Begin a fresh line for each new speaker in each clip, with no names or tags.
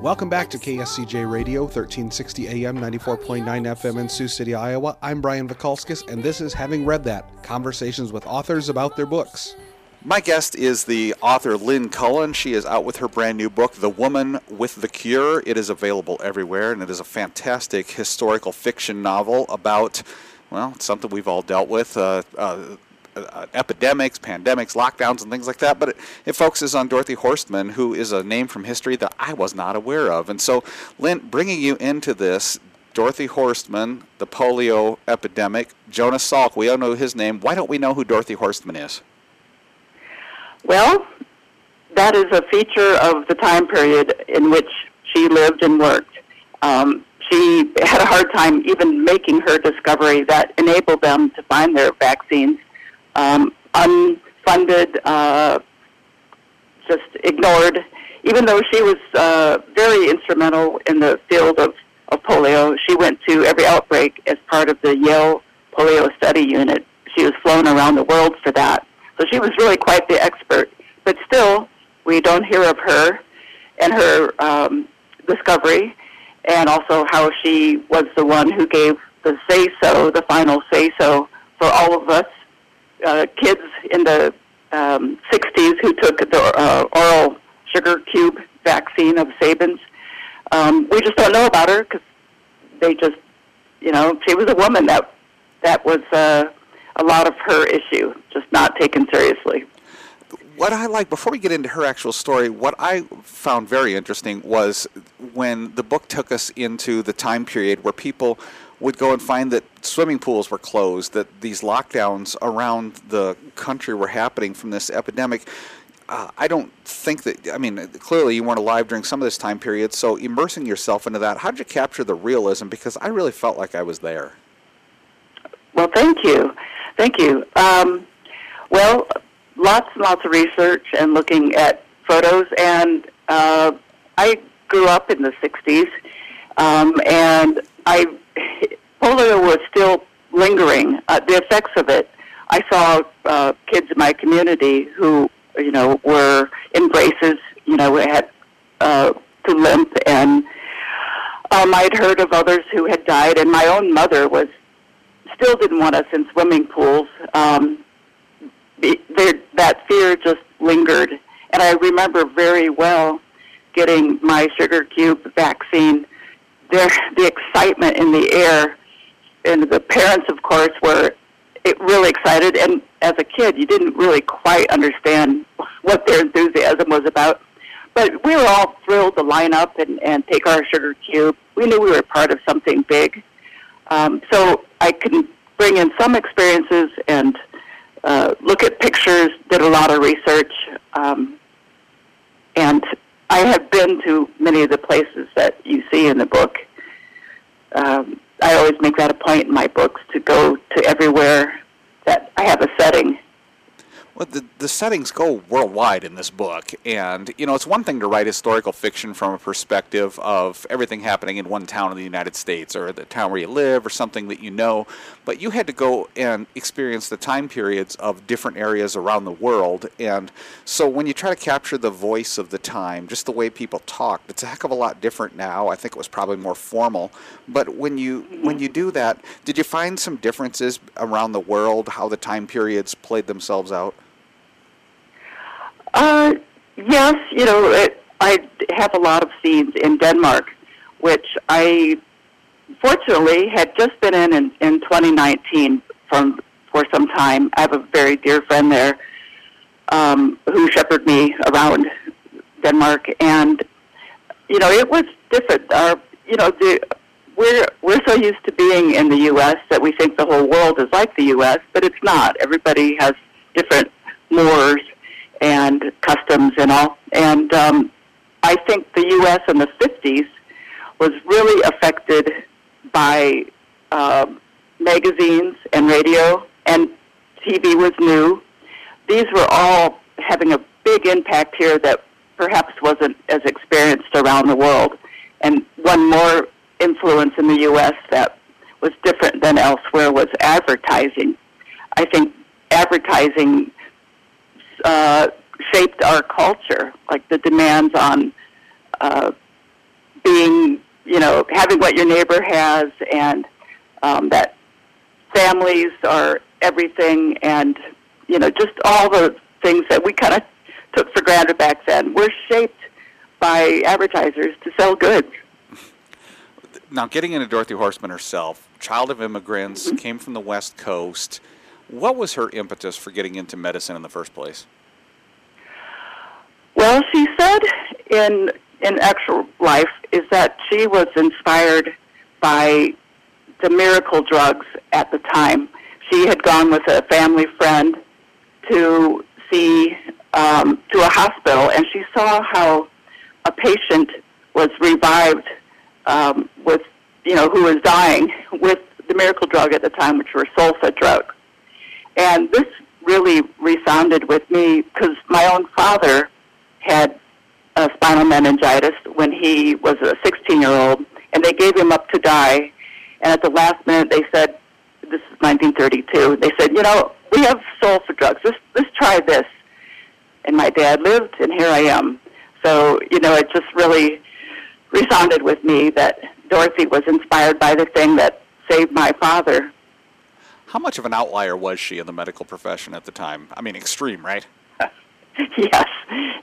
Welcome back to KSCJ Radio, 1360 AM, 94.9 FM in Sioux City, Iowa. I'm Brian Vakulskas, and this is Having Read That Conversations with Authors About Their Books.
My guest is the author Lynn Cullen. She is out with her brand new book, The Woman with the Cure. It is available everywhere, and it is a fantastic historical fiction novel about, well, something we've all dealt with. Uh, uh, uh, epidemics, pandemics, lockdowns, and things like that. But it, it, focuses on Dorothy Horstmann, who is a name from history that I was not aware of. And so, Lynn, bringing you into this, Dorothy Horstmann, the polio epidemic, Jonas Salk, we all know his name. Why don't we know who Dorothy Horstmann is?
Well, that is a feature of the time period in which she lived and worked. Um, she had a hard time even making her discovery that enabled them to find their vaccines um, unfunded, uh, just ignored. Even though she was uh, very instrumental in the field of, of polio, she went to every outbreak as part of the Yale Polio Study Unit. She was flown around the world for that. So she was really quite the expert. But still, we don't hear of her and her um, discovery, and also how she was the one who gave the say so, the final say so for all of us uh, kids in the um, 60s who took the uh, oral sugar cube vaccine of Sabin's. Um, we just don't know about her because they just, you know, she was a woman that that was uh, a lot of her issue, just not taken seriously.
What I like, before we get into her actual story, what I found very interesting was when the book took us into the time period where people would go and find that swimming pools were closed, that these lockdowns around the country were happening from this epidemic. Uh, I don't think that, I mean, clearly you weren't alive during some of this time period, so immersing yourself into that, how did you capture the realism? Because I really felt like I was there.
Well, thank you. Thank you. Um, well, lots and lots of research and looking at photos, and uh, I grew up in the 60s, um, and I polio was still lingering. Uh, the effects of it. I saw uh, kids in my community who, you know, were in braces. You know, had uh, to limp, and um, I'd heard of others who had died. And my own mother was still didn't want us in swimming pools. Um, that fear just lingered, and I remember very well getting my sugar cube vaccine there, the excitement in the air, and the parents, of course, were really excited. And as a kid, you didn't really quite understand what their enthusiasm was about. But we were all thrilled to line up and, and take our sugar cube. We knew we were part of something big. Um, so I can bring in some experiences and uh, look at pictures, did a lot of research, um, and I have been to many of the places that you see in the book. Um, I always make that a point in my books to go to everywhere that I have a setting
well, the, the settings go worldwide in this book, and you know it's one thing to write historical fiction from a perspective of everything happening in one town in the United States or the town where you live or something that you know, but you had to go and experience the time periods of different areas around the world, and so when you try to capture the voice of the time, just the way people talk, it's a heck of a lot different now. I think it was probably more formal, but when you when you do that, did you find some differences around the world how the time periods played themselves out?
Uh, yes, you know, it, I have a lot of scenes in Denmark, which I fortunately had just been in in, in 2019 from for some time. I have a very dear friend there um, who shepherded me around Denmark, and you know, it was different. Our, you know, the we're we're so used to being in the U.S. that we think the whole world is like the U.S., but it's not. Everybody has different mores and customs and all. And um, I think the U.S. in the 50s was really affected by uh, magazines and radio, and TV was new. These were all having a big impact here that perhaps wasn't as experienced around the world. And one more influence in the U.S. that was different than elsewhere was advertising. I think advertising uh, shaped our culture, like the demands on uh, being, you know, having what your neighbor has, and um, that families are everything, and you know, just all the things that we kind of took for granted back then were shaped by advertisers to sell goods.
Now, getting into Dorothy Horstmann herself, child of immigrants,
Mm-hmm.
came from the West Coast. What was her impetus for getting into medicine in the first place?
Well, she said in in actual life is that she was inspired by the miracle drugs at the time. She had gone with a family friend to see um, to a hospital, and she saw how a patient was revived um, with you know who was dying with the miracle drug at the time, which were sulfa drugs. And this really resounded with me because my own father had uh, spinal meningitis when he was a 16 year old, and they gave him up to die. And at the last minute, they said, "This is 1932." They said, "You know, we have sulfa drugs. Let's let's try this." And my dad lived, and here I am. So you know, it just really resounded with me that Dorothy was inspired by the thing that saved my father.
How much of an outlier was she in the medical profession at the time? I mean, extreme, right?
yes,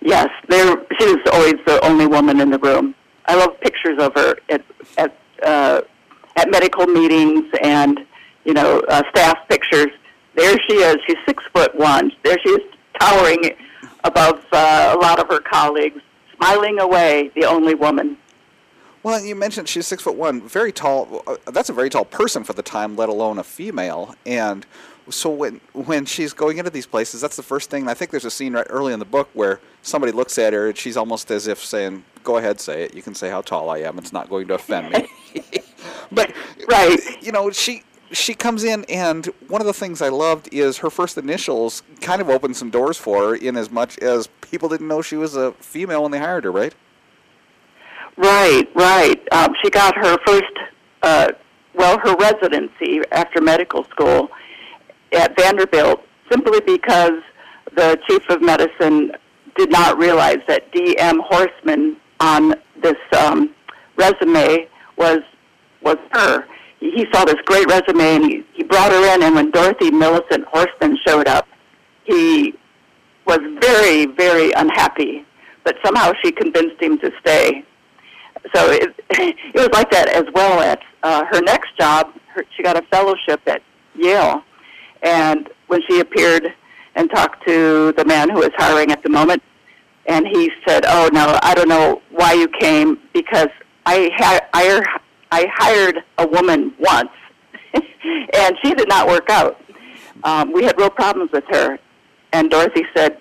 yes. There, she was always the only woman in the room. I love pictures of her at at uh, at medical meetings and you know uh, staff pictures. There she is. She's six foot one. There she is, towering above uh, a lot of her colleagues, smiling away. The only woman.
Well, you mentioned she's six foot one, very tall. Uh, that's a very tall person for the time, let alone a female. And so when when she's going into these places, that's the first thing. I think there's a scene right early in the book where somebody looks at her and she's almost as if saying, "Go ahead, say it. You can say how tall I am. It's not going to offend me." but
Right.
you know, she she comes in, and one of the things I loved is her first initials kind of opened some doors for her, in as much as people didn't know she was a female when they hired her, right?
Right, right. Um, she got her first, uh, well, her residency after medical school at Vanderbilt simply because the chief of medicine did not realize that D.M. Horstmann on this um, resume was was her. He saw this great resume and he, he brought her in. And when Dorothy Millicent Horstmann showed up, he was very, very unhappy. But somehow she convinced him to stay so it, it was like that as well at uh, her next job. Her, she got a fellowship at Yale, and when she appeared and talked to the man who was hiring at the moment, and he said, "Oh no, I don't know why you came because I had I, I hired a woman once, and she did not work out. Um, we had real problems with her." And Dorothy said,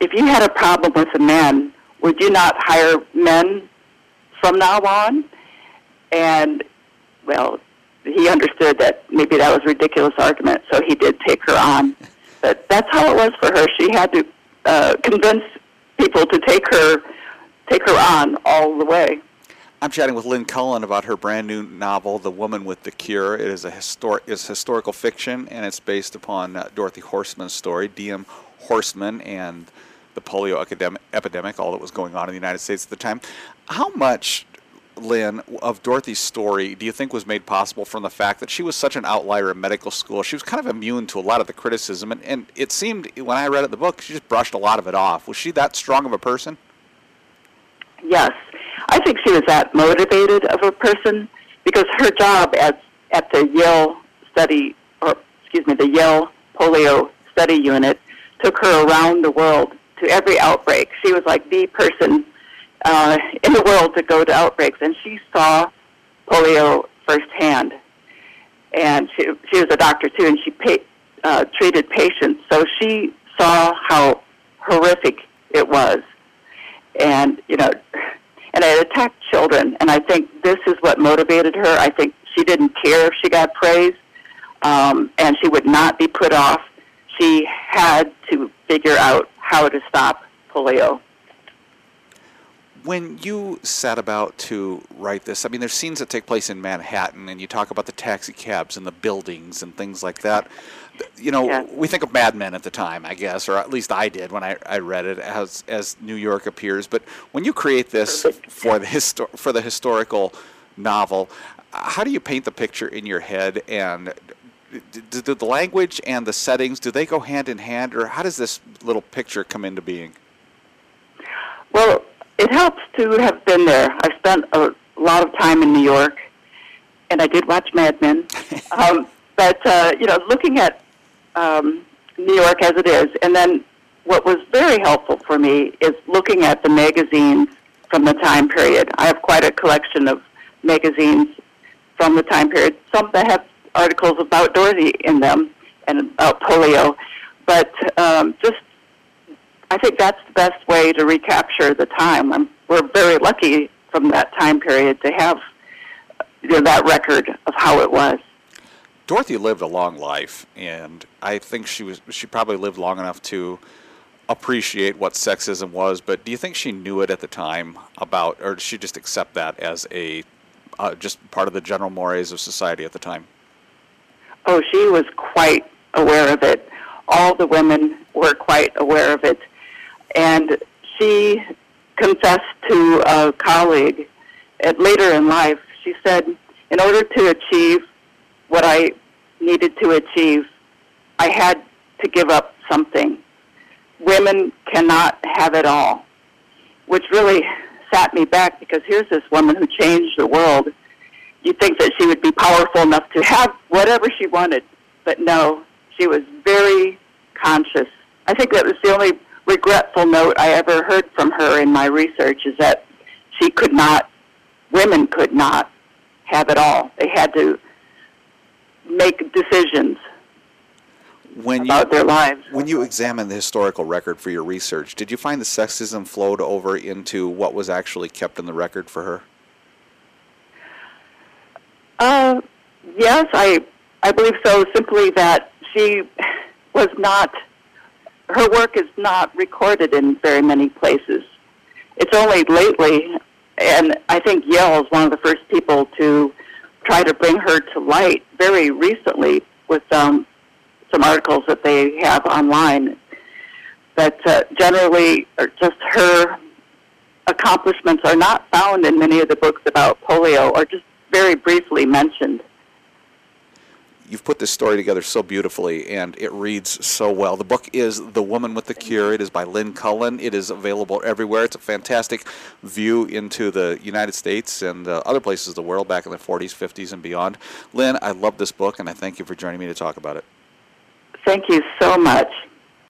"If you had a problem with a man, would you not hire men from now on. And, well, he understood that maybe that was a ridiculous argument, so he did take her on. But that's how it was for her. She had to uh, convince people to take her, take her on all the way.
I'm chatting with Lynn Cullen about her brand new novel, The Woman with the Cure. It is a histor- is historical fiction, and it's based upon uh, Dorothy Horstmann's story, D.M. Horstmann, and the polio epidemic, all that was going on in the United States at the time. How much, Lynn, of Dorothy's story do you think was made possible from the fact that she was such an outlier in medical school? She was kind of immune to a lot of the criticism, and, and it seemed, when I read it, the book, she just brushed a lot of it off. Was she that strong of a person?
Yes, I think she was that motivated of a person because her job at at the Yale study, or excuse me, the Yale polio study unit took her around the world to every outbreak. She was like the person uh, in the world to go to outbreaks, and she saw polio firsthand. And she she was a doctor too, and she pa- uh, treated patients, so she saw how horrific it was and you know, and it attacked children. And I think this is what motivated her. I think she didn't care if she got praise, um, and she would not be put off. She had to figure out how to stop polio.
when you set about to write this, I mean, there's scenes that take place in Manhattan, and you talk about the taxi cabs and the buildings and things like that. You know,
Yeah.
we think of Mad Men at the time, I guess, or at least I did when I, I read it as as New York appears. But when you create this
Perfect.
for the for the historical novel, how do you paint the picture in your head and? Do the language and the settings do they go hand in hand, or how does this little picture come into being?
Well, it helps to have been there. I've spent a lot of time in New York, and I did watch Mad Men. um, but uh, you know, looking at um, New York as it is, and then what was very helpful for me is looking at the magazines from the time period. I have quite a collection of magazines from the time period. Some that have articles about Dorothy in them and about polio, but um, just I think that's the best way to recapture the time. I'm, we're very lucky from that time period to have you know, that record of how it was.
Dorothy lived a long life, and I think she was she probably lived long enough to appreciate what sexism was. But do you think she knew it at the time about, or did she just accept that as a uh, just part of the general mores of society at the time?
Oh, she was quite aware of it. All the women were quite aware of it. And she confessed to a colleague at later in life. She said, in order to achieve what I needed to achieve, I had to give up something. Women cannot have it all, which really sat me back because here's this woman who changed the world you'd think that she would be powerful enough to have whatever she wanted, but no, she was very conscious. I think that was the only regretful note I ever heard from her in my research is that she could not, women could not have it all. They had to make decisions
When you
about their lives.
when you examine the historical record for your research, did you find the sexism flowed over into what was actually kept in the record for her?
Uh, yes, I I believe so. Simply that she was not. Her work is not recorded in very many places. It's only lately, and I think Yale is one of the first people to try to bring her to light very recently with um, some articles that they have online. But uh, generally, or just her accomplishments are not found in many of the books about polio, or just very briefly mentioned.
You've put this story together so beautifully, and it reads so well. The book is The Woman with the Cure. It is by Lynn Cullen. It is available everywhere. It's a fantastic view into the United States and uh, other places of the world back in the 40s, 50s, and beyond. Lynn, I love this book, and I thank you for joining me to talk about it.
Thank you so much.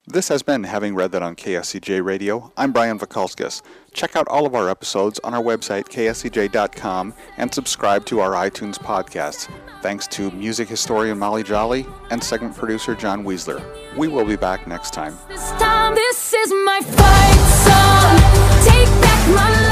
This has been Having Read That on KSCJ Radio. I'm Brian Vakulskas. Check out all of our episodes on our website, kscj.com, and subscribe to our iTunes podcasts. Thanks to music historian Molly Jolly and segment producer John Weisler. We will be back next time.
This, time, this is my fight song. Take back my life.